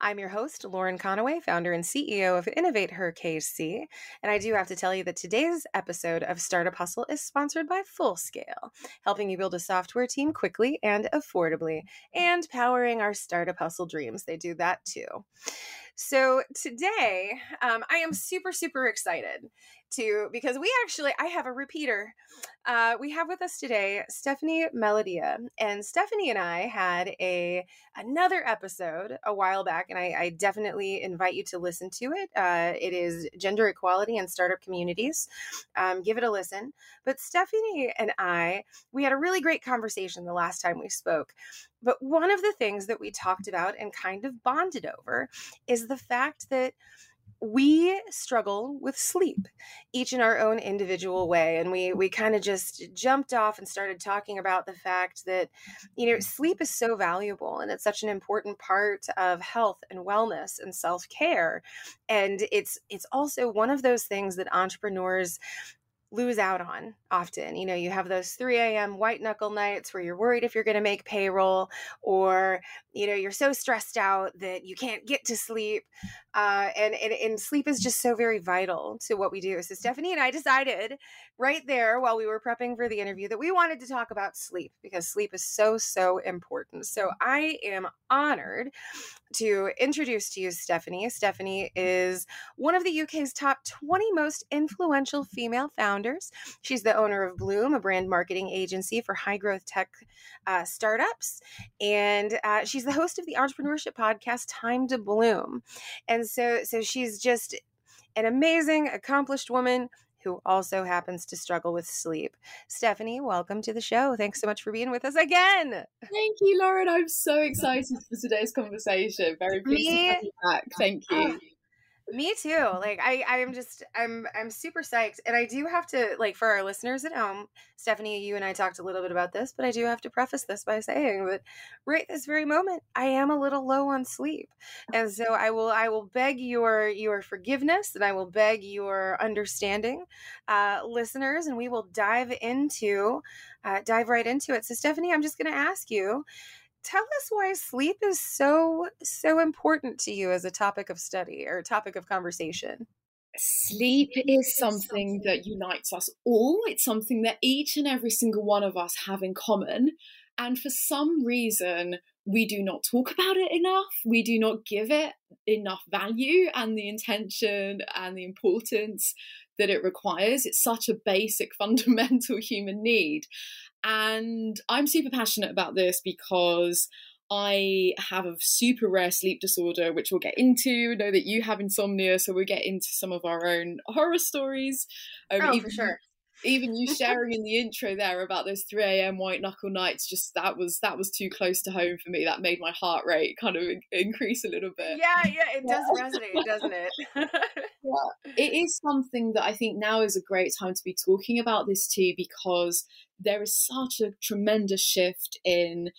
I'm your host, Lauren Conaway, founder and CEO of Innovate Her KC. And I do have to tell you that today's episode of Startup Hustle is sponsored by Fullscale, helping you build a software team quickly and affordably, and powering our Startup Hustle dreams. They do that too. So today, um, I am super, super excited to because we actually I have a repeater. Uh, we have with us today Stephanie Melodia, and Stephanie and I had a another episode a while back, and I, I definitely invite you to listen to it. Uh, it is gender equality and startup communities. Um, give it a listen. But Stephanie and I, we had a really great conversation the last time we spoke. But one of the things that we talked about and kind of bonded over is the fact that we struggle with sleep each in our own individual way and we we kind of just jumped off and started talking about the fact that you know sleep is so valuable and it's such an important part of health and wellness and self-care and it's it's also one of those things that entrepreneurs lose out on often. You know, you have those 3 a.m. white knuckle nights where you're worried if you're going to make payroll, or, you know, you're so stressed out that you can't get to sleep. Uh, and, and, and sleep is just so very vital to what we do. So, Stephanie and I decided right there while we were prepping for the interview that we wanted to talk about sleep because sleep is so, so important. So, I am honored to introduce to you Stephanie. Stephanie is one of the UK's top 20 most influential female founders. She's the owner of Bloom, a brand marketing agency for high growth tech uh, startups. And uh, she's the host of the entrepreneurship podcast, Time to Bloom. And so, so she's just an amazing, accomplished woman who also happens to struggle with sleep. Stephanie, welcome to the show. Thanks so much for being with us again. Thank you, Lauren. I'm so excited for today's conversation. Very pleased Me, to have you back. Thank you. Me too. Like I, I am just, I'm, I'm super psyched, and I do have to, like, for our listeners at home, Stephanie, you and I talked a little bit about this, but I do have to preface this by saying that right this very moment, I am a little low on sleep, and so I will, I will beg your, your forgiveness, and I will beg your understanding, uh, listeners, and we will dive into, uh, dive right into it. So, Stephanie, I'm just going to ask you tell us why sleep is so so important to you as a topic of study or topic of conversation. Sleep is something that unites us all. It's something that each and every single one of us have in common. And for some reason we do not talk about it enough we do not give it enough value and the intention and the importance that it requires it's such a basic fundamental human need and I'm super passionate about this because I have a super rare sleep disorder, which we'll get into. Know that you have insomnia, so we'll get into some of our own horror stories. Um, oh, even, for sure. Even you sharing in the intro there about those 3 a.m. white knuckle nights, just that was that was too close to home for me. That made my heart rate kind of increase a little bit. Yeah, yeah, it does resonate, doesn't it? yeah, it is something that I think now is a great time to be talking about this too, because there is such a tremendous shift in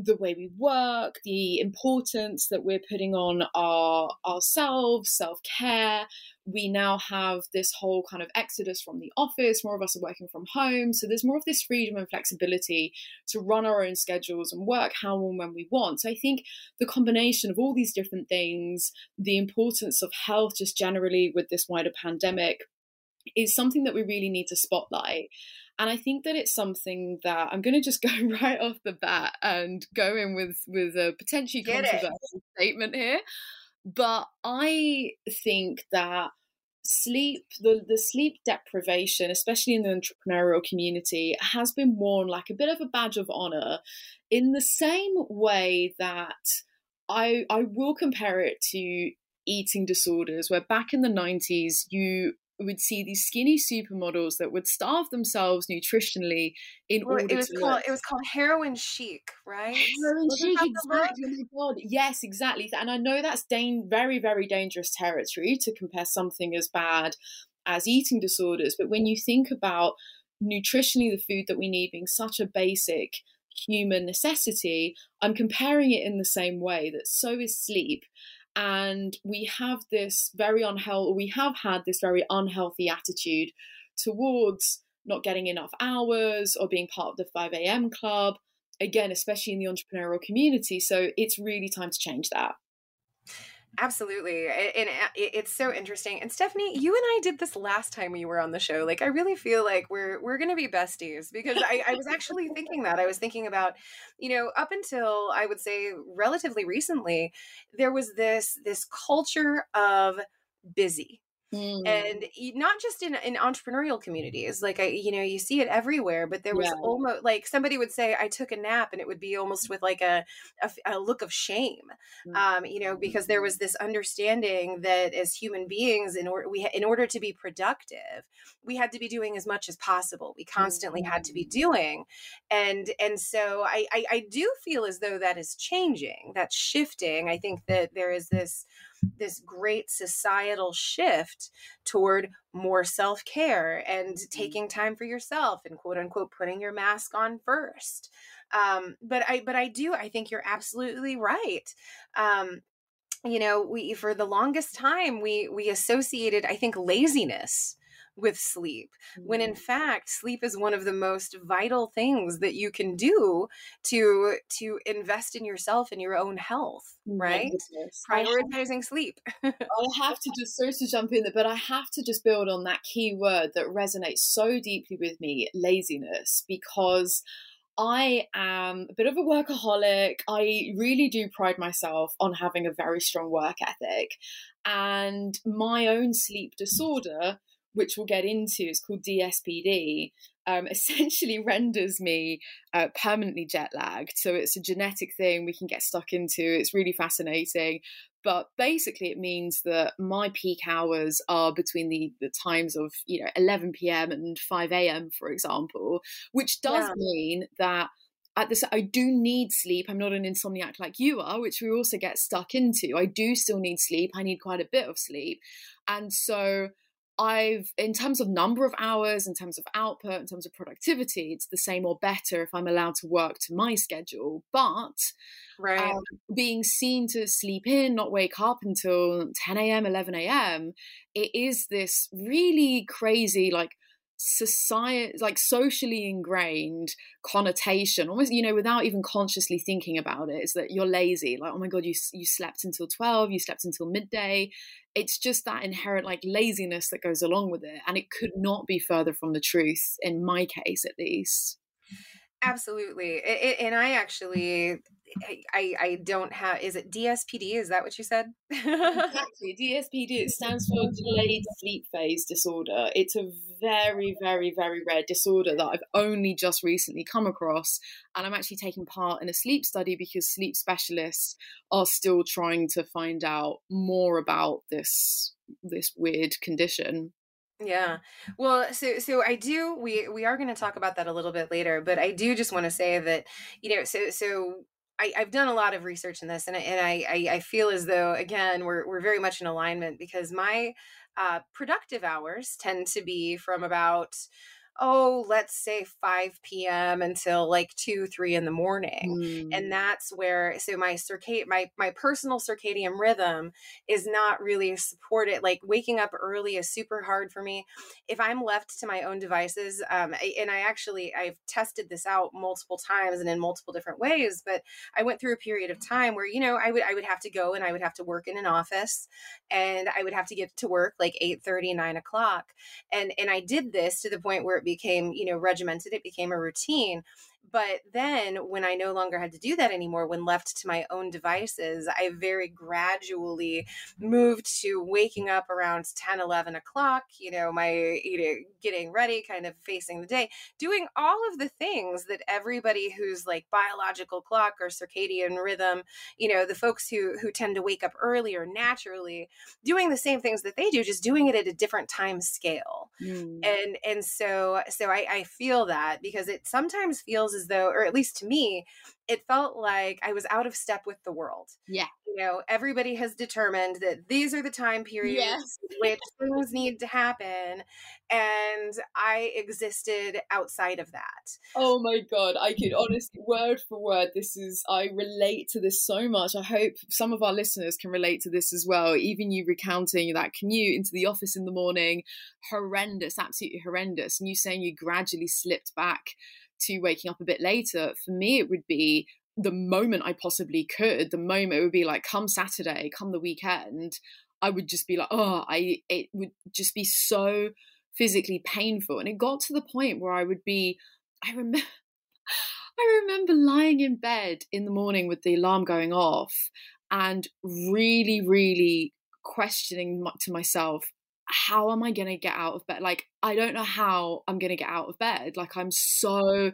the way we work, the importance that we're putting on our ourselves, self-care. We now have this whole kind of exodus from the office. More of us are working from home. So there's more of this freedom and flexibility to run our own schedules and work how and when we want. So I think the combination of all these different things, the importance of health just generally with this wider pandemic, is something that we really need to spotlight. And I think that it's something that I'm going to just go right off the bat and go in with with a potentially Get controversial it. statement here. But I think that sleep the the sleep deprivation especially in the entrepreneurial community has been worn like a bit of a badge of honor in the same way that I I will compare it to eating disorders, where back in the 90s, you would see these skinny supermodels that would starve themselves nutritionally in well, order it was to called it was called heroin chic right? Heroin chic exactly oh my god yes exactly and i know that's da- very very dangerous territory to compare something as bad as eating disorders but when you think about nutritionally the food that we need being such a basic human necessity i'm comparing it in the same way that so is sleep and we have this very unhealthy we have had this very unhealthy attitude towards not getting enough hours or being part of the 5 a.m club again especially in the entrepreneurial community. So it's really time to change that Absolutely. And uh, it's so interesting. And Stephanie, you and I did this last time we were on the show. Like I really feel like we're we're gonna be besties because I, I was actually thinking that. I was thinking about, you know, up until I would say relatively recently, there was this this culture of busy Mm. and not just in in entrepreneurial communities like i you know you see it everywhere but there was yeah. almost like somebody would say i took a nap and it would be almost with like a a, a look of shame mm. um you know because there was this understanding that as human beings in order we in order to be productive we had to be doing as much as possible we constantly mm. had to be mm. doing and and so I, I i do feel as though that is changing that's shifting i think that there is this this great societal shift toward more self care and mm-hmm. taking time for yourself and quote unquote putting your mask on first. Um, but I, but I do, I think you're absolutely right. Um, you know, we for the longest time we we associated, I think, laziness with sleep when in mm. fact sleep is one of the most vital things that you can do to to invest in yourself and your own health right prioritizing sleep i have to just sorry to jump in there but i have to just build on that key word that resonates so deeply with me laziness because I am a bit of a workaholic. I really do pride myself on having a very strong work ethic. And my own sleep disorder which we'll get into, it's called DSPD, um, essentially renders me uh, permanently jet lagged. So it's a genetic thing we can get stuck into. It's really fascinating. But basically, it means that my peak hours are between the, the times of you know 11 p.m. and 5 a.m. for example, which does yeah. mean that at this I do need sleep. I'm not an insomniac like you are, which we also get stuck into. I do still need sleep. I need quite a bit of sleep. And so I've, in terms of number of hours, in terms of output, in terms of productivity, it's the same or better if I'm allowed to work to my schedule. But right. Um, being seen to sleep in, not wake up until 10 a.m., 11 a.m., it is this really crazy, like, society like socially ingrained connotation almost you know without even consciously thinking about it is that you're lazy like oh my god you you slept until 12 you slept until midday. It's just that inherent like laziness that goes along with it and it could not be further from the truth in my case at least. Absolutely. It, it, and i actually I, I don't have is it DSPD is that what you said? Exactly DSPD it stands for delayed sleep phase disorder. It's a very very very rare disorder that I've only just recently come across and I'm actually taking part in a sleep study because sleep specialists are still trying to find out more about this this weird condition. Yeah. Well, so so I do we we are going to talk about that a little bit later, but I do just want to say that you know so so I, have done a lot of research in this, and, and I, I, I, feel as though again we're we're very much in alignment because my uh, productive hours tend to be from about oh, let's say 5 p.m. until like 2, 3 in the morning. Mm. And that's where, so my circadian, my, my personal circadian rhythm is not really supported. Like waking up early is super hard for me. If I'm left to my own devices, um, and I actually, I've tested this out multiple times and in multiple different ways, but I went through a period of time where, you know, I would, I would have to go and I would have to work in an office and I would have to get to work like 8 30, 9 o'clock. And, and I did this to the point where it became, you know, regimented, it became a routine. But then when I no longer had to do that anymore, when left to my own devices, I very gradually moved to waking up around 10, 11 o'clock, you know, my you know, getting ready, kind of facing the day, doing all of the things that everybody who's like biological clock or circadian rhythm, you know, the folks who who tend to wake up earlier naturally, doing the same things that they do, just doing it at a different time scale. Mm. And and so so I, I feel that because it sometimes feels as though, or at least to me, it felt like I was out of step with the world. Yeah. You know, everybody has determined that these are the time periods yes. which things need to happen. And I existed outside of that. Oh my God. I could honestly, word for word, this is, I relate to this so much. I hope some of our listeners can relate to this as well. Even you recounting that commute into the office in the morning, horrendous, absolutely horrendous. And you saying you gradually slipped back to waking up a bit later, for me, it would be the moment I possibly could. The moment it would be like, come Saturday, come the weekend, I would just be like, oh, I, it would just be so physically painful. And it got to the point where I would be, I remember. I remember lying in bed in the morning with the alarm going off and really, really questioning to myself how am I going to get out of bed? Like, I don't know how I'm going to get out of bed. Like, I'm so,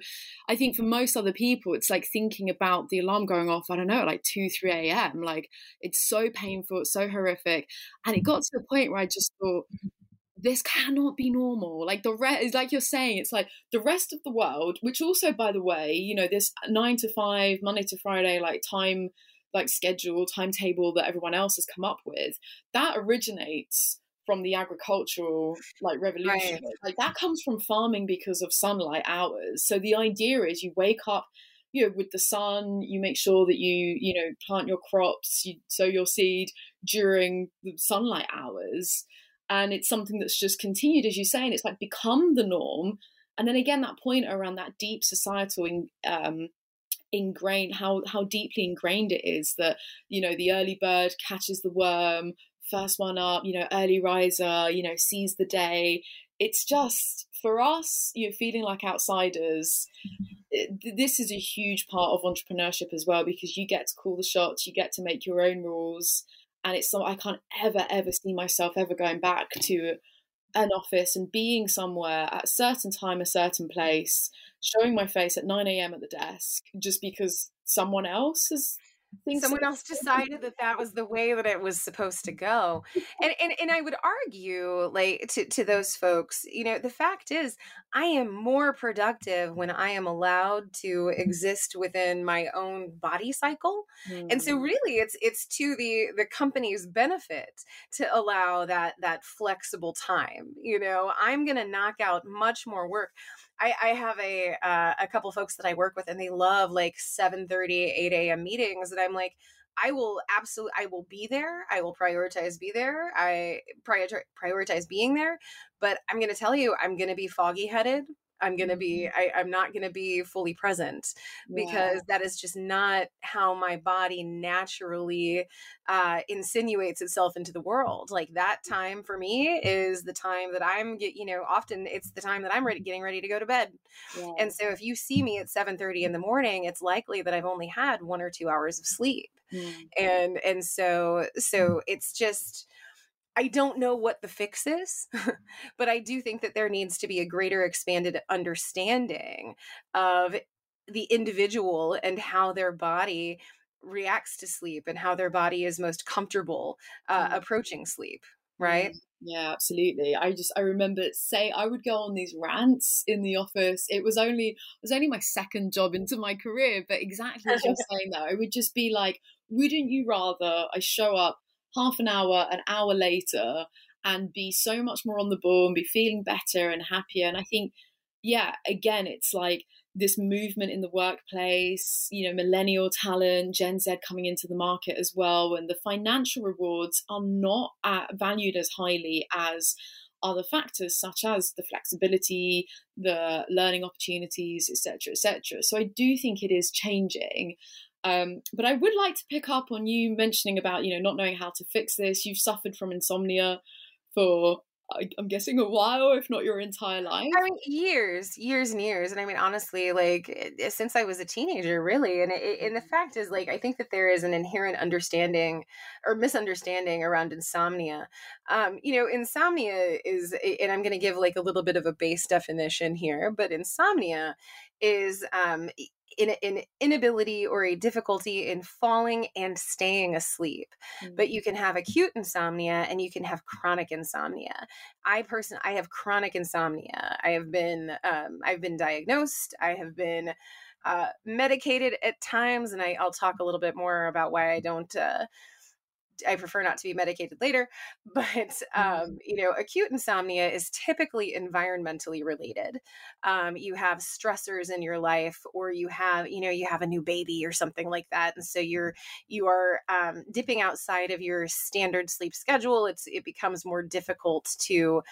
I think for most other people, it's like thinking about the alarm going off, I don't know, like 2, 3 a.m. Like, it's so painful, it's so horrific. And it got to the point where I just thought, mm-hmm. this cannot be normal. Like the rest, like you're saying, it's like the rest of the world, which also, by the way, you know, this nine to five, Monday to Friday, like time, like schedule, timetable that everyone else has come up with, that originates from the agricultural like revolution. Right. like that comes from farming because of sunlight hours. So the idea is you wake up you know with the sun you make sure that you you know plant your crops you sow your seed during the sunlight hours. And it's something that's just continued as you say and it's like become the norm. And then again that point around that deep societal in, um, ingrained how how deeply ingrained it is that you know the early bird catches the worm first one up, you know, early riser, you know, sees the day. It's just for us, you know, feeling like outsiders. Mm-hmm. Eh, it, this is a huge part of entrepreneurship as well because you get to call the shots, you get to make your own rules, and it's so I can't ever ever see myself ever going back to an office and being somewhere at a certain time, a certain place, showing my face at 9 a.m. at the desk just because someone else has someone so. else decided that that was the way that it was supposed to go and, and and i would argue like to, to those folks you know the fact is i am more productive when i am allowed to exist within my own body cycle mm. and so mm. really it's it's to the the company's benefit to allow that that flexible time you know i'm going to knock out much more work I, I have a uh, a couple folks that I work with, and they love like 7 30, 8 a.m. meetings. And I'm like, I will absolutely, I will be there. I will prioritize be there. I prioritize being there. But I'm going to tell you, I'm going to be foggy headed. I'm going to be, mm-hmm. I, am not going to be fully present because yeah. that is just not how my body naturally uh, insinuates itself into the world. Like that time for me is the time that I'm get, you know, often it's the time that I'm ready, getting ready to go to bed. Yeah. And so if you see me at 7:30 in the morning, it's likely that I've only had one or two hours of sleep. Mm. And, and so, so it's just, I don't know what the fix is, but I do think that there needs to be a greater expanded understanding of the individual and how their body reacts to sleep and how their body is most comfortable uh, mm. approaching sleep right mm. yeah absolutely i just i remember say i would go on these rants in the office it was only it was only my second job into my career but exactly as you're saying that i would just be like wouldn't you rather i show up half an hour, an hour later, and be so much more on the ball and be feeling better and happier. And I think, yeah, again, it's like this movement in the workplace, you know, millennial talent, Gen Z coming into the market as well, and the financial rewards are not valued as highly as other factors such as the flexibility, the learning opportunities, etc., etc. So I do think it is changing. Um, but I would like to pick up on you mentioning about, you know, not knowing how to fix this. You've suffered from insomnia for I, am guessing a while, if not your entire life. I mean, years, years and years. And I mean, honestly, like eh, since I was a teenager, really. And it, and the fact is, like, I think that there is an inherent understanding or misunderstanding around insomnia. Um, you know, insomnia is, and I'm going to give like a little bit of a base definition here, but insomnia is um, in an inability or a difficulty in falling and staying asleep. Mm-hmm. But you can have acute insomnia and you can have chronic insomnia. I person I have chronic insomnia. I have been um, I've been diagnosed. I have been uh, medicated at times, and I, will talk a little bit more about why I don't. Uh, I prefer not to be medicated later, but mm-hmm. um, you know, acute insomnia is typically environmentally related. Um, you have stressors in your life, or you have, you know, you have a new baby or something like that, and so you're you are um, dipping outside of your standard sleep schedule. It's it becomes more difficult to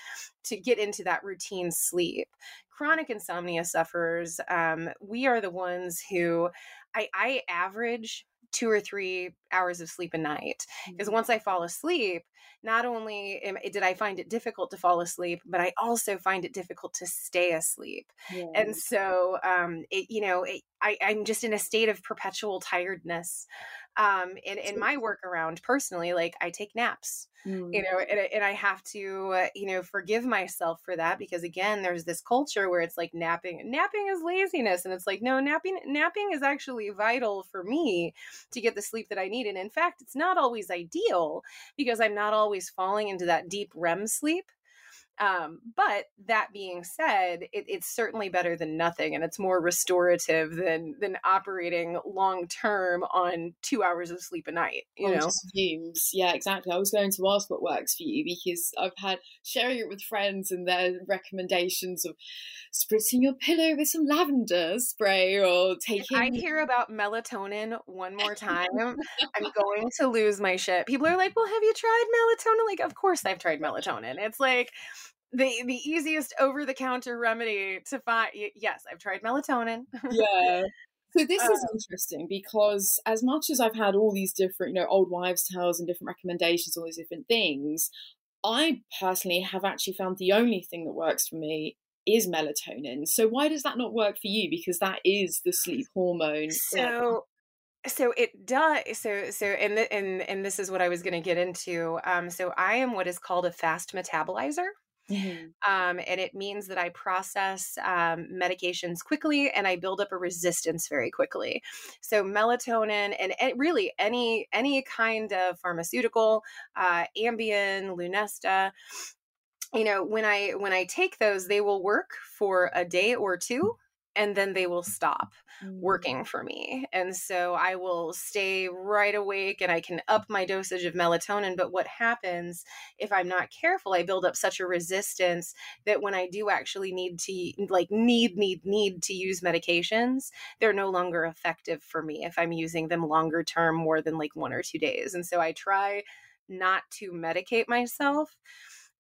to get into that routine sleep. Chronic insomnia sufferers, um, we are the ones who I, I average two or three hours of sleep a night because mm-hmm. once i fall asleep not only am, did i find it difficult to fall asleep but i also find it difficult to stay asleep yeah. and so um it, you know it, I, i'm just in a state of perpetual tiredness um and in my workaround personally like i take naps mm. you know and, and i have to uh, you know forgive myself for that because again there's this culture where it's like napping napping is laziness and it's like no napping napping is actually vital for me to get the sleep that i need and in fact it's not always ideal because i'm not always falling into that deep rem sleep um, but that being said, it, it's certainly better than nothing, and it's more restorative than than operating long term on two hours of sleep a night. You oh, know, fumes. Yeah, exactly. I was going to ask what works for you because I've had sharing it with friends and their recommendations of spritzing your pillow with some lavender spray or taking. If I hear about melatonin one more time, I'm going to lose my shit. People are like, "Well, have you tried melatonin?" Like, of course I've tried melatonin. It's like the the easiest over the counter remedy to find. Yes, I've tried melatonin. yeah. So this is um interesting because as much as I've had all these different, you know, old wives' tales and different recommendations, all these different things, I personally have actually found the only thing that works for me is melatonin. So why does that not work for you? Because that is the sleep hormone. So so it does so so and the, and and this is what I was going to get into. Um so I am what is called a fast metabolizer. Mm-hmm. Um, and it means that I process um, medications quickly and I build up a resistance very quickly. So melatonin and, and really any any kind of pharmaceutical, uh, Ambien, Lunesta, you know when i when i take those they will work for a day or two and then they will stop mm. working for me. And so I will stay right awake and I can up my dosage of melatonin. But what happens if I'm not careful, I build up such a resistance that when I do actually need to, like, need, need, need to use medications, they're no longer effective for me if I'm using them longer term, more than like one or two days. And so I try not to medicate myself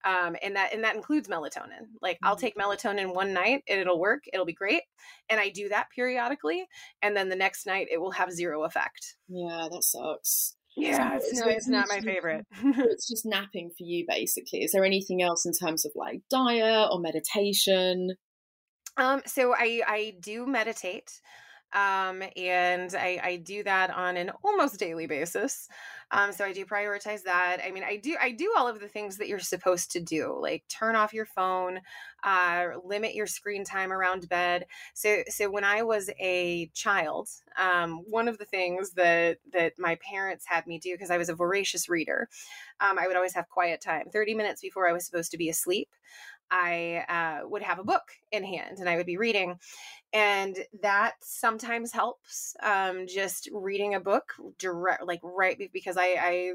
um, and that and that includes melatonin. Like mm-hmm. I'll take melatonin one night and it'll work, it'll be great, and I do that periodically, and then the next night it will have zero effect. Yeah, that sucks. Yeah, so, it's, no, it's not my favorite. it's just napping for you, basically. Is there anything else in terms of like diet or meditation? Um, so I I do meditate um, and I, I do that on an almost daily basis. Um, so I do prioritize that. I mean, I do I do all of the things that you're supposed to do, like turn off your phone, uh, limit your screen time around bed. So so when I was a child, um, one of the things that that my parents had me do because I was a voracious reader, um, I would always have quiet time, thirty minutes before I was supposed to be asleep. I uh, would have a book in hand and I would be reading. And that sometimes helps. Um, just reading a book direct, like right because I, I,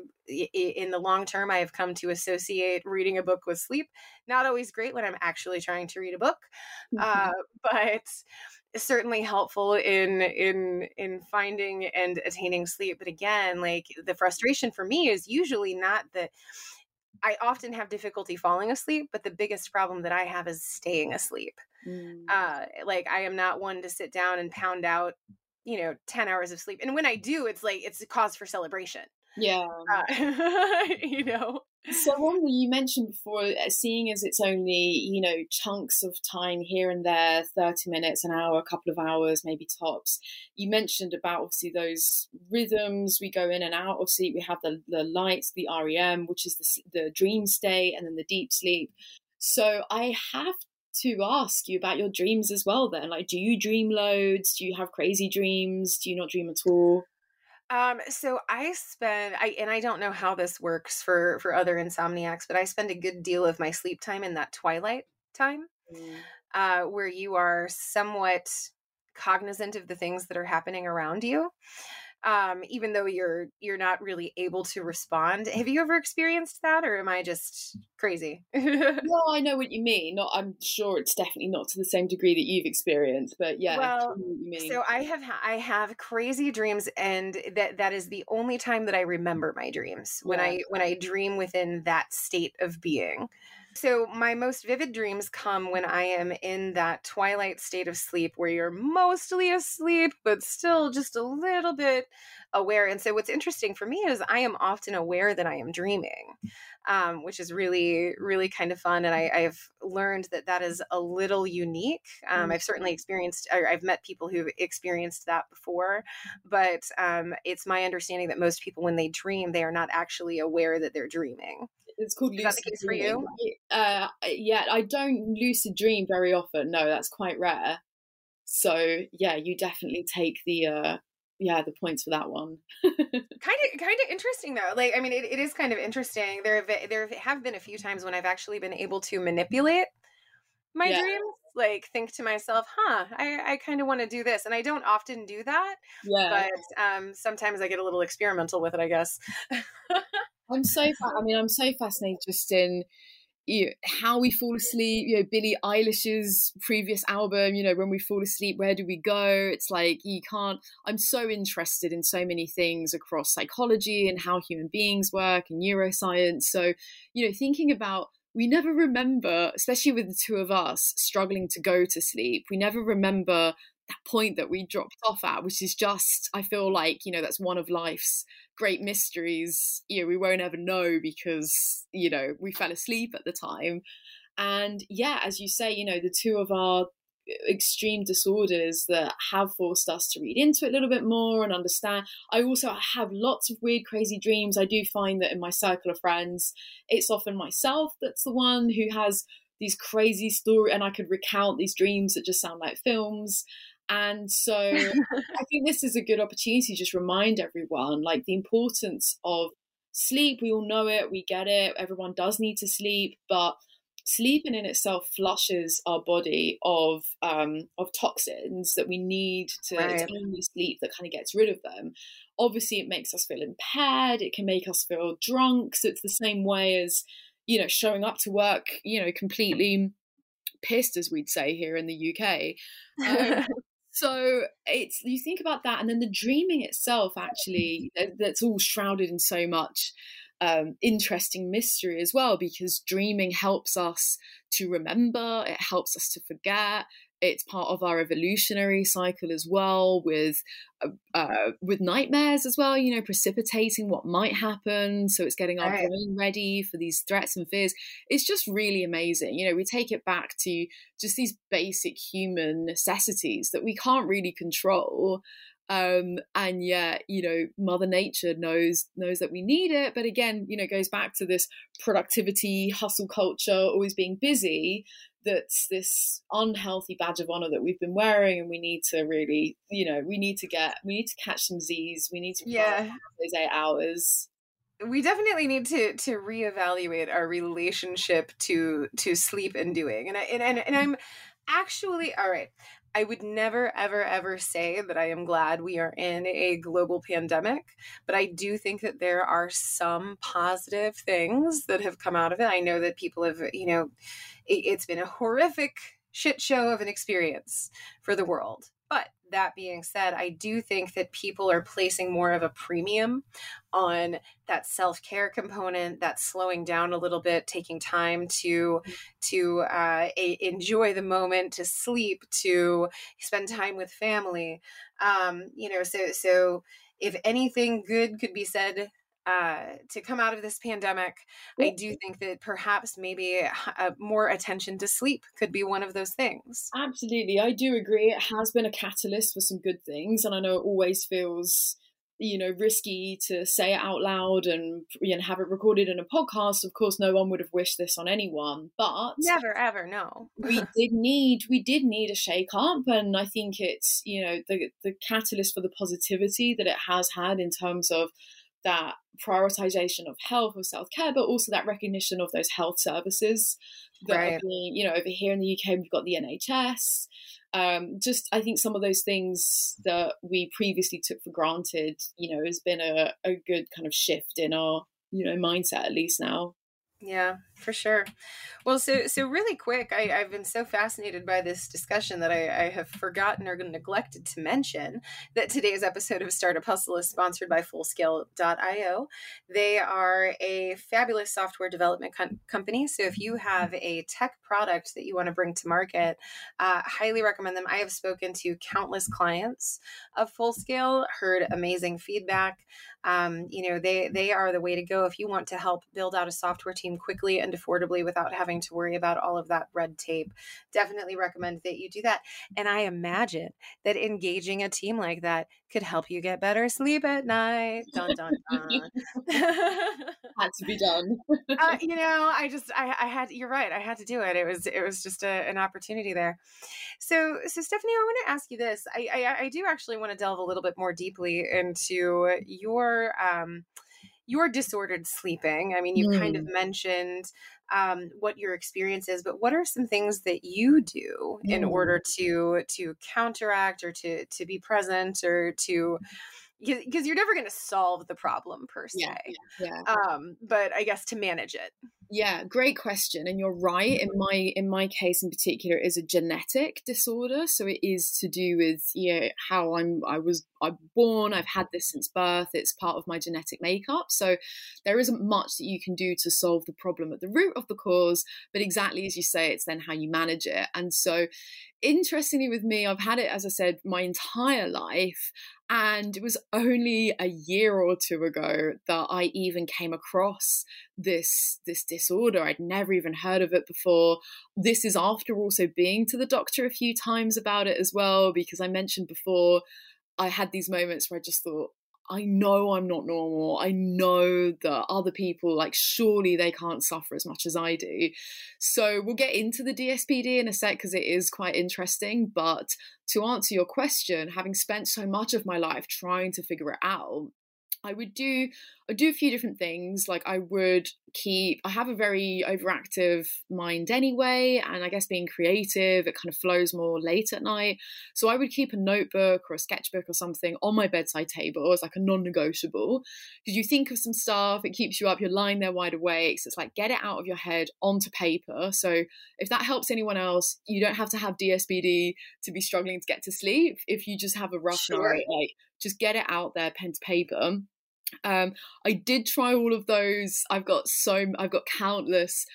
in the long term, I have come to associate reading a book with sleep. Not always great when I'm actually trying to read a book, mm-hmm. uh, but certainly helpful in in in finding and attaining sleep. But again, like the frustration for me is usually not that I often have difficulty falling asleep, but the biggest problem that I have is staying asleep. Mm. Uh, like I am not one to sit down and pound out, you know, 10 hours of sleep. And when I do, it's like it's a cause for celebration. Yeah. Uh, you know, so one that you mentioned before, uh, seeing as it's only you know chunks of time here and there, thirty minutes, an hour, a couple of hours, maybe tops. You mentioned about obviously those rhythms we go in and out of sleep. We have the the lights, the REM, which is the the dream state, and then the deep sleep. So I have to ask you about your dreams as well. Then, like, do you dream loads? Do you have crazy dreams? Do you not dream at all? Um, so I spend I and I don't know how this works for for other insomniacs, but I spend a good deal of my sleep time in that twilight time, mm. uh, where you are somewhat cognizant of the things that are happening around you um, even though you're you're not really able to respond. Have you ever experienced that, or am I just crazy? no, I know what you mean. Not, I'm sure it's definitely not to the same degree that you've experienced, but yeah. Well, so I have I have crazy dreams, and that that is the only time that I remember my dreams when yeah. I when I dream within that state of being. So, my most vivid dreams come when I am in that twilight state of sleep where you're mostly asleep, but still just a little bit aware. And so, what's interesting for me is I am often aware that I am dreaming, um, which is really, really kind of fun. And I, have learned that that is a little unique. Um, I've certainly mm-hmm. experienced, or I've met people who've experienced that before, but um, it's my understanding that most people, when they dream, they are not actually aware that they're dreaming. It's called Is lucid for you? Uh, yeah, I don't lucid dream very often. No, that's quite rare. So yeah, you definitely take the uh, yeah the points for that one. kind of kind of interesting though. Like I mean, it, it is kind of interesting. There have, there have been a few times when I've actually been able to manipulate my yeah. dreams like think to myself huh i, I kind of want to do this and i don't often do that yeah. but um, sometimes i get a little experimental with it i guess I'm so, I mean, I'm so fascinated just in you know, how we fall asleep. You know, Billie Eilish's previous album. You know, when we fall asleep, where do we go? It's like you can't. I'm so interested in so many things across psychology and how human beings work and neuroscience. So, you know, thinking about we never remember, especially with the two of us struggling to go to sleep. We never remember point that we dropped off at, which is just, I feel like, you know, that's one of life's great mysteries. You know we won't ever know because you know we fell asleep at the time. And yeah as you say you know the two of our uh, extreme disorders that have forced us to read into it a little bit more and understand. I also have lots of weird crazy dreams. I do find that in my circle of friends it's often myself that's the one who has these crazy story and i could recount these dreams that just sound like films and so I think this is a good opportunity to just remind everyone like the importance of sleep. We all know it, we get it, everyone does need to sleep, but sleeping in itself flushes our body of um, of toxins that we need to right. it's only sleep that kind of gets rid of them. Obviously, it makes us feel impaired. It can make us feel drunk. So it's the same way as you know showing up to work, you know, completely pissed, as we'd say here in the UK. Um, so it's you think about that and then the dreaming itself actually that's all shrouded in so much um, interesting mystery as well because dreaming helps us to remember it helps us to forget it's part of our evolutionary cycle as well with uh, uh, with nightmares as well you know precipitating what might happen. So it's getting our right. brain ready for these threats and fears. It's just really amazing. You know we take it back to just these basic human necessities that we can't really control um and yet you know mother nature knows knows that we need it. But again you know goes back to this productivity hustle culture always being busy that's this unhealthy badge of honor that we've been wearing and we need to really you know we need to get we need to catch some z's we need to yeah. those eight hours. We definitely need to to reevaluate our relationship to to sleep and doing. And I, and, and, and i'm actually all right I would never, ever, ever say that I am glad we are in a global pandemic, but I do think that there are some positive things that have come out of it. I know that people have, you know, it, has been a horrific shit show of an experience for the world. But that being said, I do think that people are placing more of a premium on that self-care component, that slowing down a little bit, taking time to to uh, a, enjoy the moment, to sleep, to spend time with family. Um, you know, so so if anything good could be said uh, to come out of this pandemic, I do think that perhaps maybe uh, more attention to sleep could be one of those things. Absolutely. I do agree. It has been a catalyst for some good things. And I know it always feels you know risky to say it out loud and you know have it recorded in a podcast of course no one would have wished this on anyone but never ever no we did need we did need a shake up and i think it's you know the the catalyst for the positivity that it has had in terms of that prioritization of health or self-care but also that recognition of those health services that right. are being you know over here in the uk we've got the nhs um, just I think some of those things that we previously took for granted, you know, has been a, a good kind of shift in our, you know, mindset at least now. Yeah, for sure. Well, so so really quick, I, I've been so fascinated by this discussion that I, I have forgotten or neglected to mention that today's episode of Startup Hustle is sponsored by Fullscale.io. They are a fabulous software development com- company. So if you have a tech product that you want to bring to market, uh, highly recommend them. I have spoken to countless clients of Fullscale, heard amazing feedback um, you know they they are the way to go if you want to help build out a software team quickly and affordably without having to worry about all of that red tape. Definitely recommend that you do that. And i imagine that engaging a team like that could help you get better sleep at night. Dun dun dun. Had to be done. Uh, you know i just I, I had you're right i had to do it. It was it was just a, an opportunity there. So so stephanie i want to ask you this. I, I i do actually want to delve a little bit more deeply into your um, your disordered sleeping. I mean, you've mm. kind of mm. mentioned um, what your experience is, but what are some things that you do mm. in order to to counteract or to to be present or to because you're never going to solve the problem per se. Yeah, yeah. Um, but I guess to manage it. Yeah, great question. And you're right. In my in my case in particular, it is a genetic disorder. So it is to do with you know how I'm I was I'm born. I've had this since birth. It's part of my genetic makeup. So there isn't much that you can do to solve the problem at the root of the cause. But exactly as you say, it's then how you manage it. And so interestingly with me, I've had it, as I said, my entire life. And it was only a year or two ago that I even came across this this disorder. I'd never even heard of it before. This is after also being to the doctor a few times about it as well, because I mentioned before I had these moments where I just thought, I know I'm not normal. I know that other people, like, surely they can't suffer as much as I do. So we'll get into the DSPD in a sec because it is quite interesting. But to answer your question, having spent so much of my life trying to figure it out, I would do I do a few different things. Like I would keep I have a very overactive mind anyway, and I guess being creative, it kind of flows more late at night. So I would keep a notebook or a sketchbook or something on my bedside table as like a non-negotiable. Because you think of some stuff, it keeps you up, you're lying there wide awake. So it's like get it out of your head onto paper. So if that helps anyone else, you don't have to have DSPD to be struggling to get to sleep. If you just have a rough sure. night, like just get it out there, pen to paper. Um, I did try all of those. I've got so I've got countless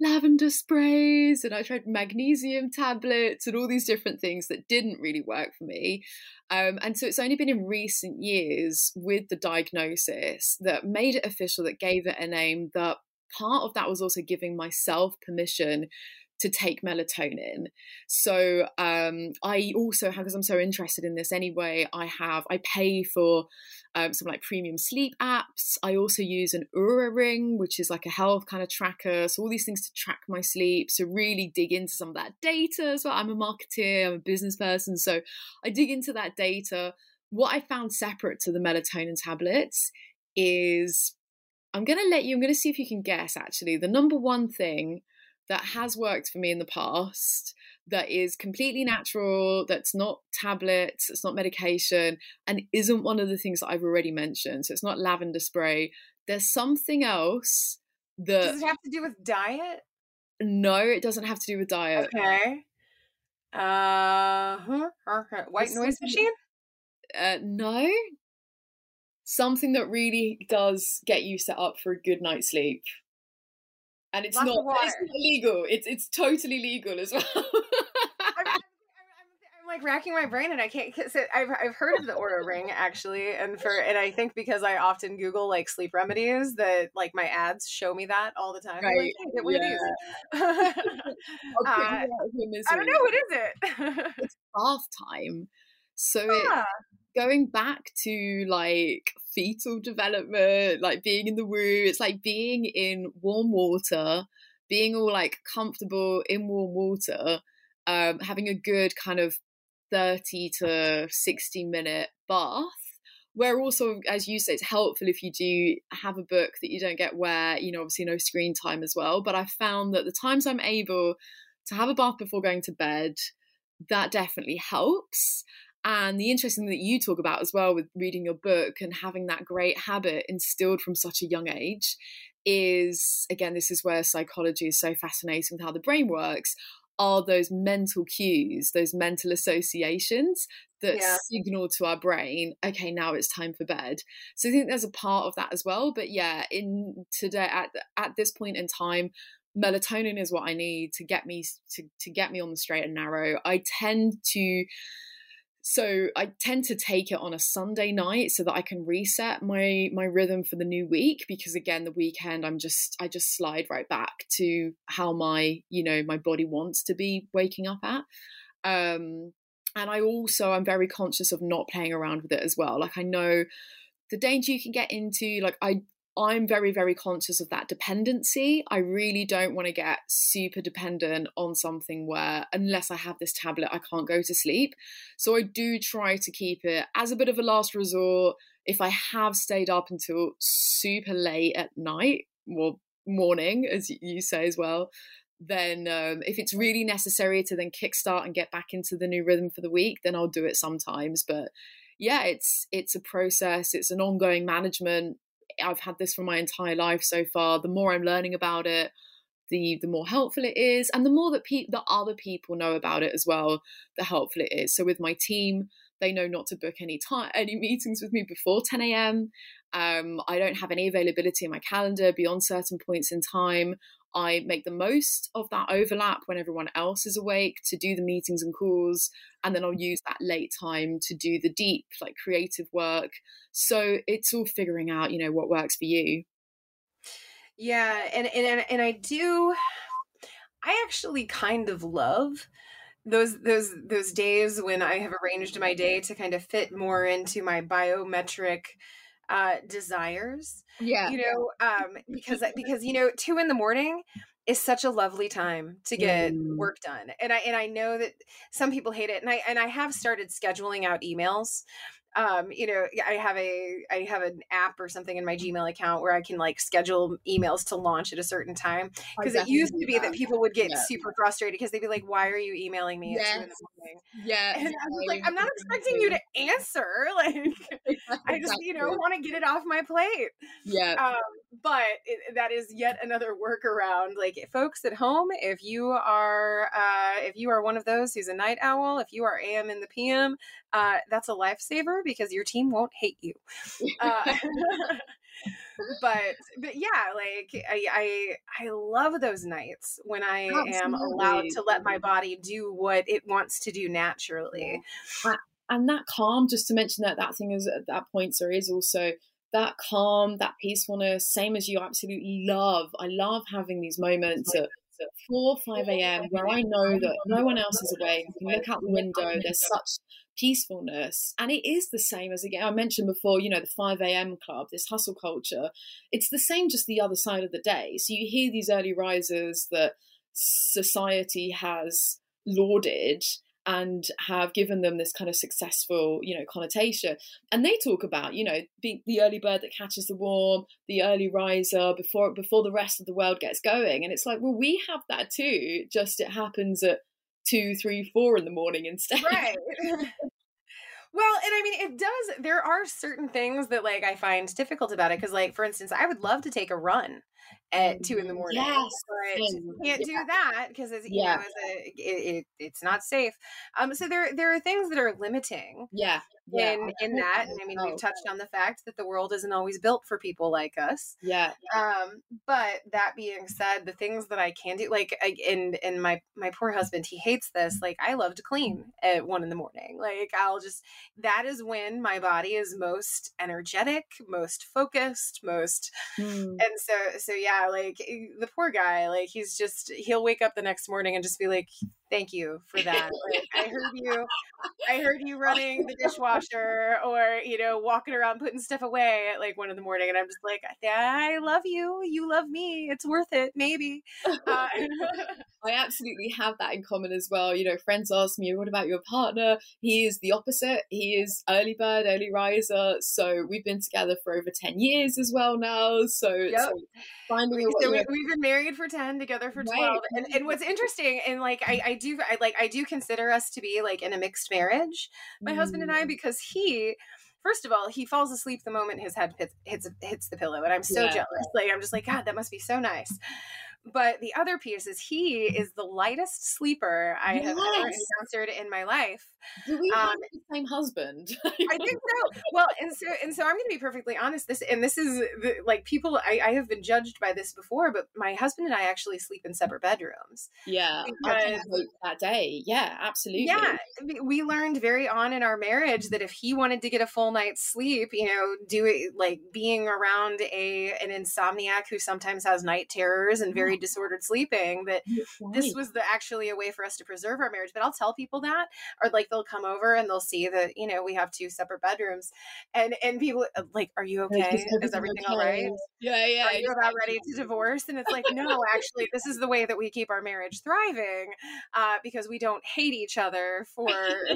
lavender sprays and I tried magnesium tablets and all these different things that didn't really work for me. Um, and so it's only been in recent years with the diagnosis that made it official, that gave it a name, that part of that was also giving myself permission to take melatonin. So um, I also have, because I'm so interested in this anyway, I have, I pay for um, some like premium sleep apps. I also use an Oura ring, which is like a health kind of tracker. So all these things to track my sleep. So really dig into some of that data as well. I'm a marketeer, I'm a business person. So I dig into that data. What I found separate to the melatonin tablets is I'm going to let you, I'm going to see if you can guess actually. The number one thing that has worked for me in the past that is completely natural, that's not tablets, it's not medication, and isn't one of the things that I've already mentioned. So it's not lavender spray. There's something else that. Does it have to do with diet? No, it doesn't have to do with diet. Okay. Uh huh. Okay. White noise machine? Uh, no. Something that really does get you set up for a good night's sleep and it's Lots not it's illegal. It's it's totally legal as well. I'm, I'm, I'm, like racking my brain and I can't. I've I've heard of the Oura ring actually, and for and I think because I often Google like sleep remedies that like my ads show me that all the time. Right. Like, hey, get yeah. uh, I don't know what is it. it's bath time, so yeah. Going back to like fetal development, like being in the womb. It's like being in warm water, being all like comfortable in warm water. Um, having a good kind of 30 to 60 minute bath where also as you say it's helpful if you do have a book that you don't get where you know obviously no screen time as well but i found that the times i'm able to have a bath before going to bed that definitely helps and the interesting thing that you talk about as well with reading your book and having that great habit instilled from such a young age is again this is where psychology is so fascinating with how the brain works are those mental cues, those mental associations that yeah. signal to our brain, okay, now it's time for bed. So I think there's a part of that as well. But yeah, in today at at this point in time, melatonin is what I need to get me to, to get me on the straight and narrow. I tend to so I tend to take it on a Sunday night so that I can reset my my rhythm for the new week because again the weekend I'm just I just slide right back to how my you know my body wants to be waking up at. Um and I also I'm very conscious of not playing around with it as well. Like I know the danger you can get into like I I'm very, very conscious of that dependency. I really don't want to get super dependent on something where, unless I have this tablet, I can't go to sleep. So I do try to keep it as a bit of a last resort. If I have stayed up until super late at night, well, morning, as you say as well, then um, if it's really necessary to then kickstart and get back into the new rhythm for the week, then I'll do it sometimes. But yeah, it's it's a process. It's an ongoing management I've had this for my entire life so far. The more I'm learning about it, the the more helpful it is, and the more that pe- that other people know about it as well, the helpful it is. So with my team, they know not to book any time any meetings with me before 10 a.m. Um, I don't have any availability in my calendar beyond certain points in time. I make the most of that overlap when everyone else is awake to do the meetings and calls, and then I'll mm-hmm. use that late time to do the deep, like creative work. So it's all figuring out, you know, what works for you. Yeah, and and and I do. I actually kind of love those those those days when I have arranged my day to kind of fit more into my biometric uh desires yeah you know um because because you know two in the morning is such a lovely time to get mm. work done and i and i know that some people hate it and i and i have started scheduling out emails um you know i have a i have an app or something in my gmail account where i can like schedule emails to launch at a certain time because it used to be that. that. people would get yeah. super frustrated because they'd be like why are you emailing me yes. yeah and i was like i'm not expecting you to answer. Like i just you know want to get it off my plate. Yeah. Um but it, that is yet another workaround. Like folks at home if you are uh if you are one of those who's a night owl if you are am in the pm uh that's a lifesaver because your team won't hate you. Uh, but but yeah like I, I i love those nights when i Absolutely. am allowed to let my body do what it wants to do naturally. And that calm just to mention that that thing is at that point there is also that calm, that peacefulness, same as you absolutely love. I love having these moments at, at 4 5 a.m. where I know that no one else is awake. I can look out the window, there's such peacefulness. And it is the same as, again, I mentioned before, you know, the 5 a.m. club, this hustle culture. It's the same, just the other side of the day. So you hear these early risers that society has lauded and have given them this kind of successful, you know, connotation. And they talk about, you know, the, the early bird that catches the worm, the early riser before before the rest of the world gets going. And it's like, well, we have that too. Just it happens at two, three, four in the morning instead. Right. Well, and I mean, it does. There are certain things that like I find difficult about it because, like, for instance, I would love to take a run at two in the morning. Yes, but can't do Yeah. that because it's you Yeah. know, it's a, it, it, it's not safe. Um, so there there are things that are limiting Yeah, yeah, in in that. And I mean, we've touched on the fact that the world isn't always built for people like us. yeah, Um, but that being said, the things that I can do, like, I, and and my my poor husband, he hates this. Like, I love to clean at one in the morning. Like, I'll just that is when my body is most energetic, most focused, most Mm. and so so yeah like eh, the poor guy like he's just he'll wake up the next morning and just be like thank you for that like, i heard you i heard you running the dishwasher or you know walking around putting stuff away at like one in the morning and i'm just like i love you you love me it's worth it maybe uh, I absolutely have that in common as well. You know, friends ask me, "What about your partner?" He is the opposite. He is early bird, early riser. So we've been together for over ten years as well now. So, Yep. so a so we, we've been married for 10 together for Right. 12 and, and what's interesting and like I, I do i like i do consider us to be like in a mixed marriage my husband and I Mm. because he first of all he falls asleep the moment his head hits hits, hits the pillow and I'm so Yeah. jealous like I'm just like god that must be so nice but the other piece is he is the lightest sleeper I have ever encountered in my life Do we have um, the same husband? I think so. Well, and so and so I'm going to be perfectly honest. This and this is the, like people. I, I have been judged by this before, but my husband and I actually sleep in separate bedrooms. yeah, Because- can't wait for that day. Yeah, absolutely. Yeah, we- we learned very on in our marriage that if he wanted to get a full night's sleep, you know, do it like being around a an insomniac who sometimes has night terrors and very disordered sleeping, that this was the actually a way for us to preserve our marriage. But I'll tell people that, or like they'll come over and they'll see that you know we have two separate bedrooms, and and people uh, like, "Are you Like, okay? Is everything all right?" Yeah, yeah. Are you about exactly. ready to divorce? And it's like, no, actually, this is the way that we keep our marriage thriving, uh, because we don't hate each other for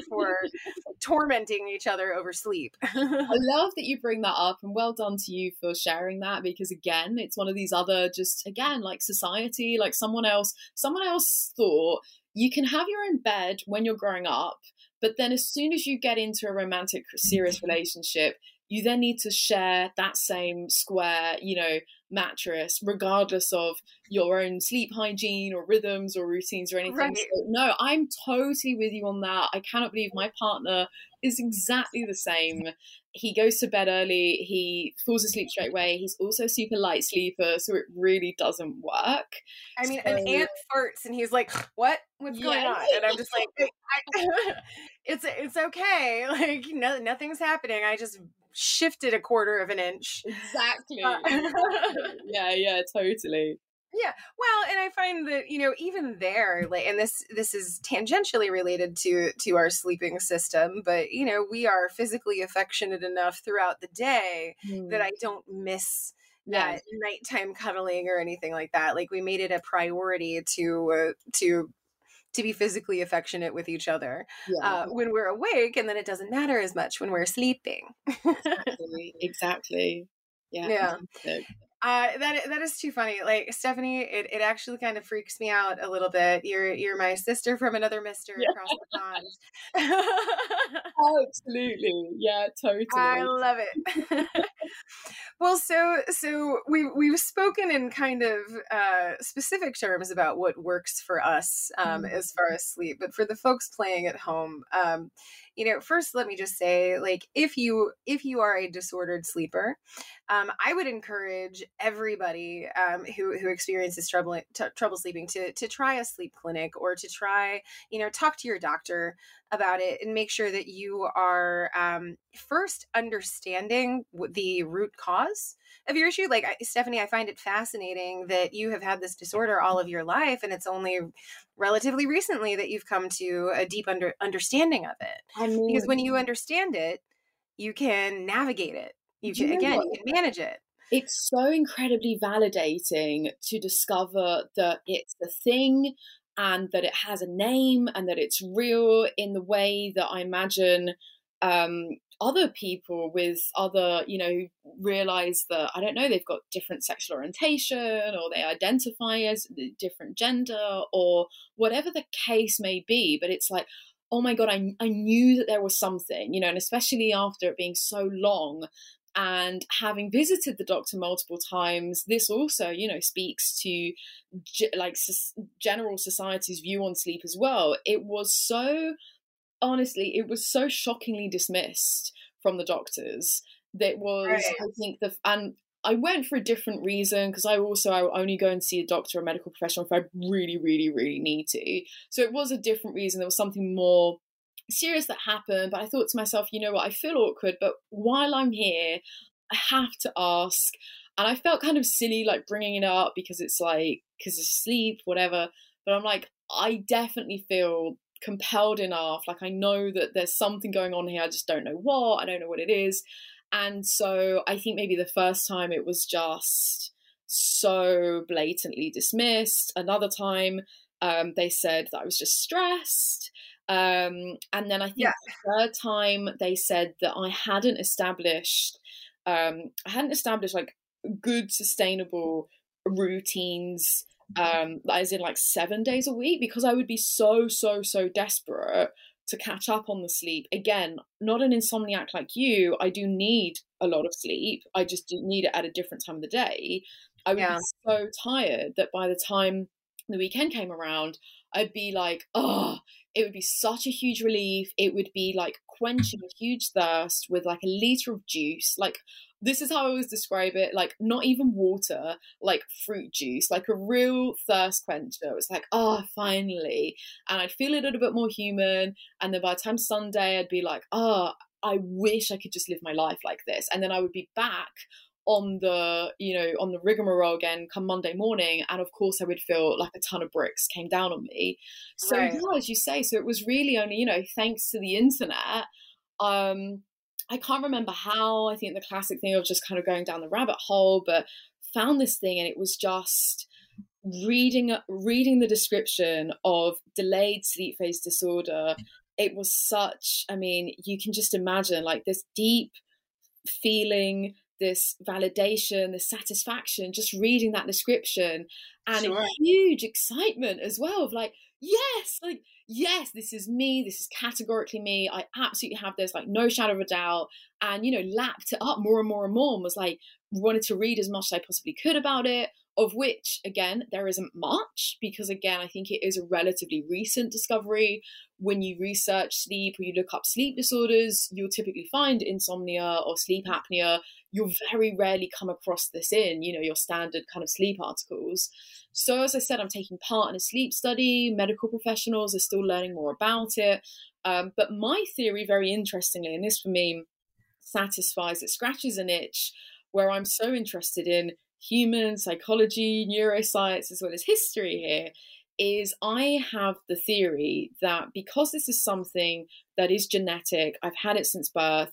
for tormenting each other over sleep. I love that you bring that up and well done to you for sharing that because again it's one of these other just again like society like someone else someone else thought you can have your own bed when you're growing up but then as soon as you get into a romantic serious mm-hmm. relationship you then need to share that same square you know mattress regardless of your own sleep hygiene or rhythms or routines or anything. Right. so, no i'm totally with you on that. I cannot believe my partner is exactly the same he goes to bed early he falls asleep straight away he's also a super light sleeper so it really doesn't work I mean, an ant farts, and he's like, "What? What's going on?" And I'm just like, "It's it's okay. Like, no, nothing's happening. I just shifted a quarter of an inch." exactly yeah yeah totally Yeah. Well, and I find that, you know, even there, like and this this is tangentially related to to our sleeping system, but you know, we are physically affectionate enough throughout the day that I don't miss yeah that nighttime cuddling or anything like that. Like we made it a priority to uh, to to be physically affectionate with each other yeah uh, when we're awake, and then it doesn't matter as much when we're sleeping. exactly exactly yeah Yeah. Uh, that that is too funny. Like Stephanie, it, it actually kind of freaks me out a little bit. You're you're my sister from another Mister Yeah. across the pond. absolutely yeah totally I love it. well, so so we we've spoken in kind of uh, specific terms about what works for us um, Mhm. as far as sleep, but for the folks playing at home, um, you know, first let me just say, like, if you if you are a disordered sleeper, um, I would encourage everybody um, who who experiences trouble t- trouble sleeping to to try a sleep clinic or to try, you know, talk to your doctor about it and make sure that you are um, first understanding the root cause of your issue. Like I, Stephanie, I find it fascinating that you have had this disorder all of your life, and it's only relatively recently that you've come to a deep under understanding of it. I mean, Because when you understand it, you can navigate it. You Do you can again, you can manage it. it's so incredibly validating to discover that it's a thing and that it has a name and that it's real in the way that I imagine um, other people with other, you know, realize that, I don't know, they've got different sexual orientation or they identify as different gender or whatever the case may be. But it's like, oh my god I, I knew that there was something you know and especially after it being so long and having visited the doctor multiple times this also you know speaks to like general society's view on sleep as well it was so honestly it was so shockingly dismissed from the doctors that was right. i think the and I went for a different reason because I also I will only go and see a doctor or medical professional if I really, really, really need to. So it was a different reason. There was something more serious that happened, but I thought to myself, you know what, I feel awkward, but while I'm here, I have to ask. And I felt kind of silly like bringing it up because it's like because of sleep, whatever. But I'm like, I definitely feel compelled enough. Like I know that there's something going on here. I just don't know what. I don't know what it is. And so I think maybe the first time it was just so blatantly dismissed. Another time um, they said that I was just stressed. Um, and then I think yeah. the third time they said that I hadn't established, um, I hadn't established like good, sustainable routines, um, as in like seven days a week, because I would be so, so, so desperate to catch up on the sleep. Again, not an insomniac like you. I do need a lot of sleep. I just do need it at a different time of the day. I would yeah. be so tired that by the time the weekend came around, I'd be like, oh, it would be such a huge relief. It would be like quenching a huge thirst with like a liter of juice. Like this is how I always describe it like not even water, like fruit juice, like a real thirst quencher. It was like, oh, finally. And I'd feel a little bit more human. And then by the time Sunday, I'd be like, oh, I wish I could just live my life like this. And then I would be back on the you know on the rigmarole again come monday morning and of course i would feel like a ton of bricks came down on me so right. yeah as you say so it was really only you know thanks to the internet um I can't remember how. I think the classic thing of just kind of going down the rabbit hole, but found this thing and it was just reading reading the description of delayed sleep phase disorder. It was such. I mean, you can just imagine like this deep feeling this validation, this satisfaction, just reading that description, and sure. a huge excitement as well of like, yes, like yes, this is me. This is categorically me. I absolutely have this, like, no shadow of a doubt. And, you know, lapped it up more and more and more and was like, wanted to read as much as I possibly could about it, of which, again, there isn't much because, again, I think it is a relatively recent discovery. When you research sleep or you look up sleep disorders, you'll typically find insomnia or sleep apnea you'll very rarely come across this in, you know, your standard kind of sleep articles. So, as I said, I'm taking part in a sleep study. Medical professionals are still learning more about it. Um, but my theory, very interestingly, and this for me satisfies, it scratches an itch where I'm so interested in human psychology, neuroscience, as well as history here, is I have the theory that because this is something that is genetic, I've had it since birth,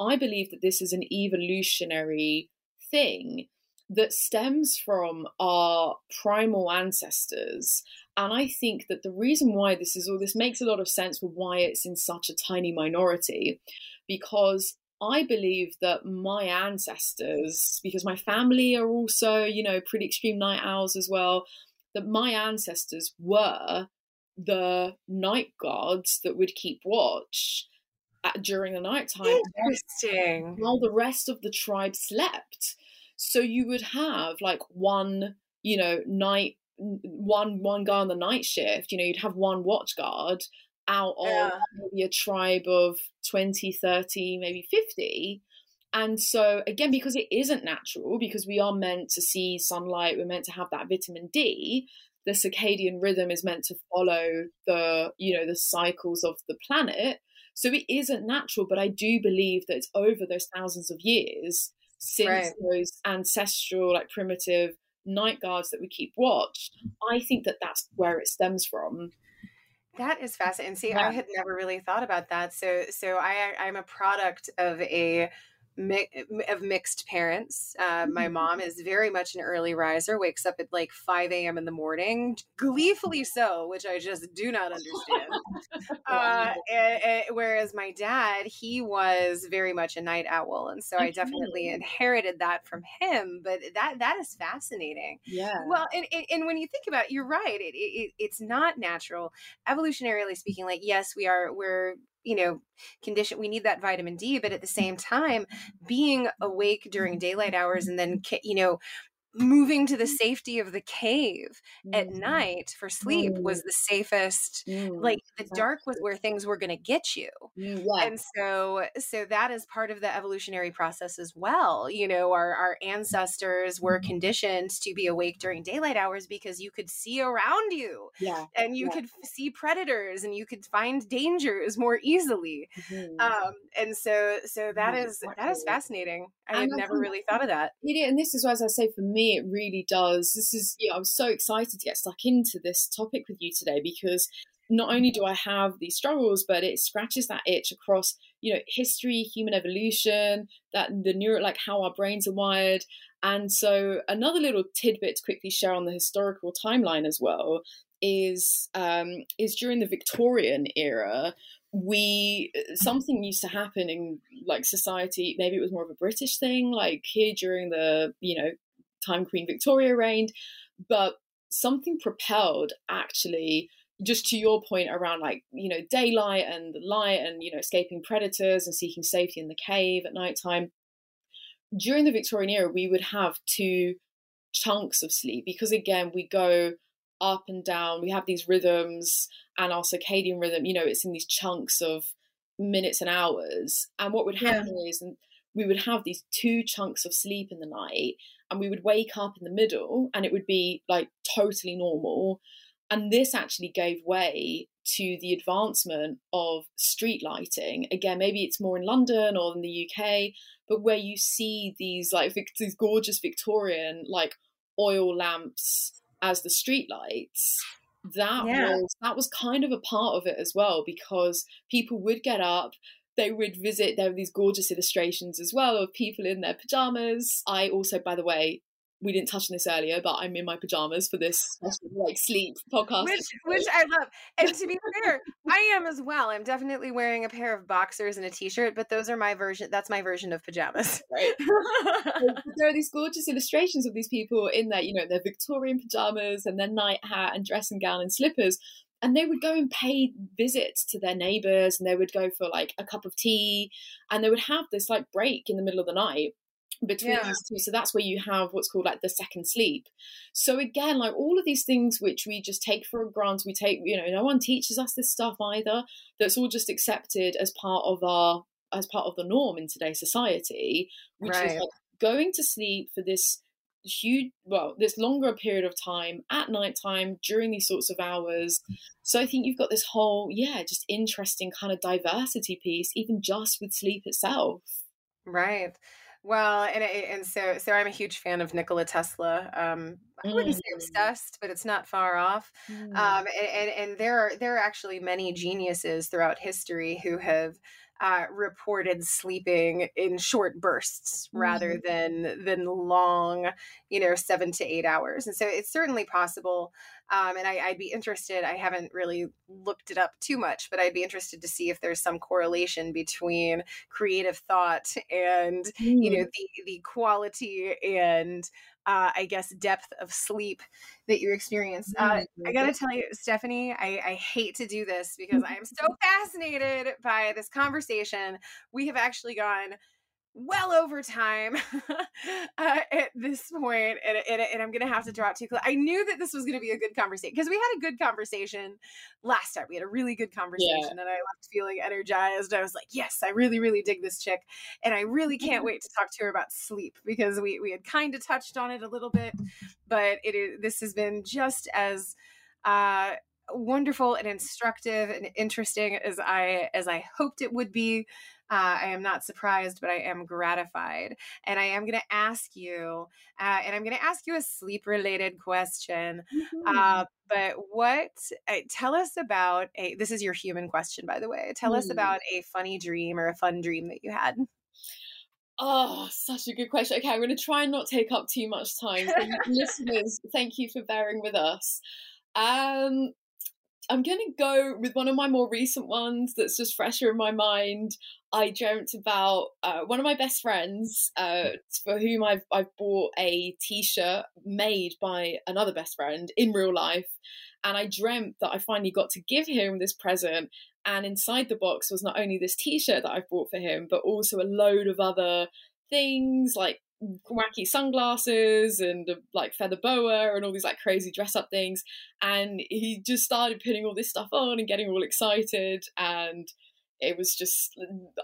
I believe that this is an evolutionary thing that stems from our primal ancestors. And I think that the reason why this is all this makes a lot of sense for why it's in such a tiny minority, because I believe that my ancestors, because my family are also, you know, pretty extreme night owls as well, that my ancestors were the night guards that would keep watch at, during the night time. Interesting. While the rest of the tribe slept. So you would have like one, you know, night one one guy on the night shift, you know, you'd have one watch guard out of yeah. maybe a tribe of 20, 30, maybe 50. And so again, because it isn't natural, because we are meant to see sunlight, we're meant to have that vitamin D, the circadian rhythm is meant to follow the, you know, the cycles of the planet. So it isn't natural, but I do believe that it's over those thousands of years since right. those ancestral, like primitive night guards that we keep watch. I think that that's where it stems from. That is fascinating. See, yeah. I had never really thought about that. So, so I, I'm a product of a mi- of mixed parents. Uh, my Mm-hmm. mom is very much an early riser, wakes up at like 5 a.m. in the morning, gleefully so, which I just do not understand. uh, and- and- whereas my dad, he was very much a night owl, and so I definitely inherited that from him. But that that is fascinating. yeah. Well, and, and, and when you think about it, you're right. It, it, it's not natural. Evolutionarily speaking, like, yes, we are, we're, you know, condition we need that vitamin D, but at the same time, being awake during daylight hours and then, you know, moving to the safety of the cave at Mm. night for sleep was the safest. Mm. Like, the dark was where things were going to get you Mm, yeah. and so so that is part of the evolutionary process as well you know our our ancestors were conditioned to be awake during daylight hours because you could see around you yeah. and you Yeah. could see predators and you could find dangers more easily Mhm. um and so so that is that is fascinating i had never really thought of that It and this is why, as I say, for me, it really does. This is, you know, I'm so excited to get stuck into this topic with you today because not only do I have these struggles, but it scratches that itch across, you know, history, human evolution, that the neuro, like how our brains are wired. And so, another little tidbit to quickly share on the historical timeline as well is um, is during the Victorian era, we something used to happen in like society maybe it was more of a british thing like here during the you know time queen victoria reigned but something propelled actually just to your point around like you know daylight and the light and you know escaping predators and seeking safety in the cave at nighttime during the victorian era we would have two chunks of sleep because again we go up and down we have these rhythms and our circadian rhythm you know it's in these chunks of minutes and hours and what would Yeah. happen is we would have these two chunks of sleep in the night and we would wake up in the middle and it would be like totally normal and this actually gave way to the advancement of street lighting again maybe it's more in london or in the uk but where you see these like these gorgeous victorian like oil lamps as the street lights that Yeah. was that was kind of a part of it as well because people would get up they would visit there were these gorgeous illustrations as well of people in their pajamas i also by the way we didn't touch on this earlier but i'm in my pajamas for this like sleep podcast which which I love. And to be fair, I am as well. I'm definitely wearing a pair of boxers and a t-shirt, but those are my version. That's my version of pajamas. right there are these gorgeous illustrations of these people in their, you know, their Victorian pajamas and their night hat and dressing gown and slippers. And they would go and pay visits to their neighbors and they would go for like a cup of tea and they would have this like break in the middle of the night between Yeah. these two. So that's where you have what's called like the second sleep. So again, like all of these things which we just take for granted, we take, you know, no one teaches us this stuff either. That's all just accepted as part of our as part of the norm in today's society, which is like going to sleep for this huge well this longer period of time at night time during these sorts of hours so i think you've got this whole yeah just interesting kind of diversity piece even just with sleep itself Right. Well, and and so so I'm a huge fan of Nikola Tesla. Um, I wouldn't say Mm. obsessed, but it's not far off. Um, and, and and there are there are actually many geniuses throughout history who have uh, reported sleeping in short bursts rather than than long, you know, seven to eight hours. And so it's certainly possible. Um, and I, I'd be interested. I haven't really looked it up too much, but I'd be interested to see if there's some correlation between creative thought and you know the the quality and uh, I guess depth of sleep that you experience. Uh, I gotta tell you, Stephanie, I, I hate to do this because I am so fascinated by this conversation. We have actually gone well over time uh, at this point, and, and, and I'm gonna have to draw it too close. I knew that this was gonna be a good conversation because we had a good conversation last time. We had a really good conversation, and I left feeling energized. I was like, yes, I really, really dig this chick, and I really can't wait to talk to her about sleep because we we had kind of touched on it a little bit, but it is this has been just as uh wonderful and instructive and interesting as I as I hoped it would be. Uh, I am not surprised, but I am gratified. And I am going to ask you, uh, and I'm going to ask you a sleep related question. Uh, but what, uh, tell us about a, this is your human question, by the way. Tell us Hmm. about a funny dream or a fun dream that you had. Oh, such a good question. Okay, I'm going to try and not take up too much time. So, listeners, thank you for bearing with us. Um, I'm going to go with one of my more recent ones that's just fresher in my mind. I dreamt about uh, one of my best friends uh, for whom I've, I've bought a t shirt made by another best friend in real life. And I dreamt that I finally got to give him this present. And inside the box was not only this t shirt that I've bought for him, but also a load of other things like wacky sunglasses and a, like feather boa and all these like crazy dress up things. And he just started putting all this stuff on and getting all excited. And it was just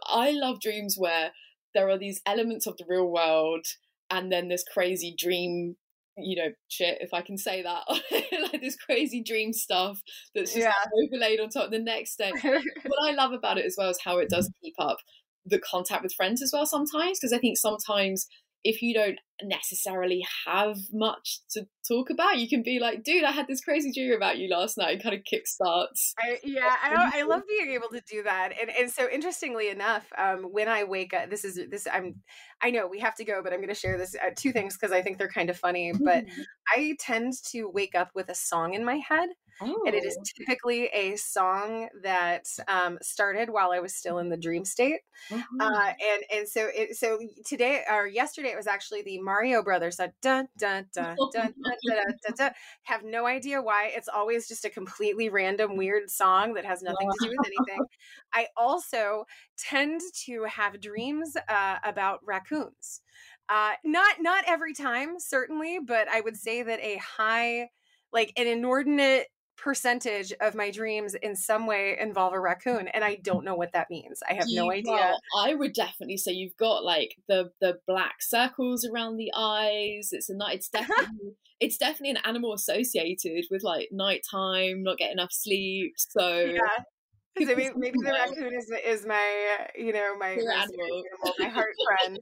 i love dreams where there are these elements of the real world and then this crazy dream you know shit if i can say that. Like this crazy dream stuff that's just yeah. overlaid on top. The next day what i love about it as well is how it does keep up the contact with friends as well sometimes because i think sometimes if you don't necessarily have much to talk about, you can be like, dude, I had this crazy dream about you last night. kind of kickstarts. I, yeah, I, I love being able to do that. And, and so interestingly enough, um, when I wake up, this is, this, I'm, I know we have to go, but I'm going to share this uh, two things because I think they're kind of funny, but mm-hmm. I tend to wake up with a song in my head. Oh. And it is oh. typically a song that um, started while I was still in the dream state. Mm-hmm. Uh, and and so it, so today or yesterday it was actually the Mario Brothers. Dun, dun, dun, dun, dun, dun, dun, dun, Have no idea why. It's always just a completely random, weird song that has nothing to do with anything. I also tend to have dreams uh, about raccoons. Uh, not not every time, certainly, but I would say that a high like an inordinate percentage of my dreams in some way involve a raccoon and i don't know what that means i have no idea. well, i would definitely say you've got like the the black circles around the eyes it's a night it's definitely it's definitely an animal associated with like nighttime not getting enough sleep so yeah maybe, maybe the raccoon is is my you know my my, animal, my heart friend.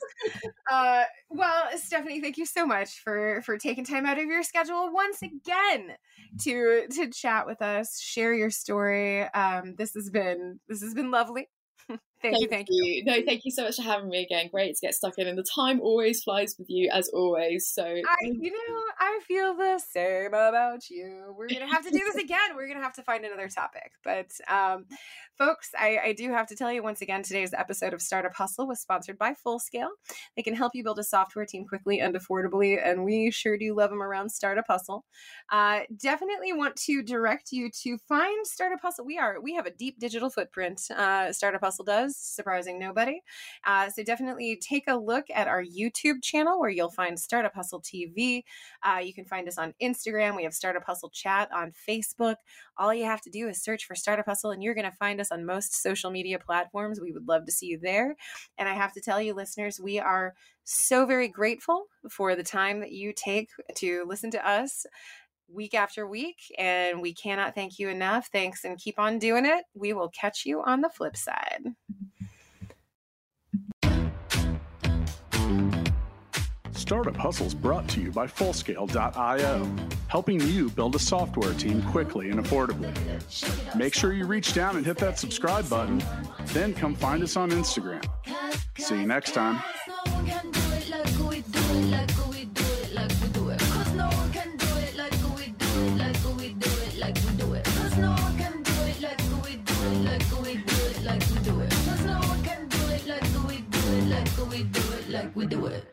uh, well, Stephanie, thank you so much for for taking time out of your schedule once again to to chat with us, share your story. Um, this has been this has been lovely. Thank, thank, you, thank you. you. No, thank you so much for having me again. Great to get stuck in, and the time always flies with you as always. So, I, you know, I feel the same about you. We're gonna have to do this again. We're gonna have to find another topic. But, um, folks, I, I do have to tell you once again, today's episode of Startup Hustle was sponsored by Fullscale. They can help you build a software team quickly and affordably, and we sure do love them around Startup Hustle. Uh, definitely want to direct you to find Startup Hustle. We are we have a deep digital footprint. Uh, Startup Hustle does surprising nobody. Uh, so definitely take a look at our YouTube channel where you'll find Startup Hustle TV. Uh, you can find us on Instagram. We have Startup Hustle Chat on Facebook. All you have to do is search for Startup Hustle, and you're going to find us on most social media platforms. We would love to see you there. And I have to tell you, listeners, we are so very grateful for the time that you take to listen to us week after week, and we cannot thank you enough. Thanks and keep on doing it. We will catch you on the flip side. Startup Hustles brought to you by Fullscale.io, helping you build a software team quickly and affordably. Make sure you reach down and hit that subscribe button, then come find us on Instagram. See you next time. Like we do it.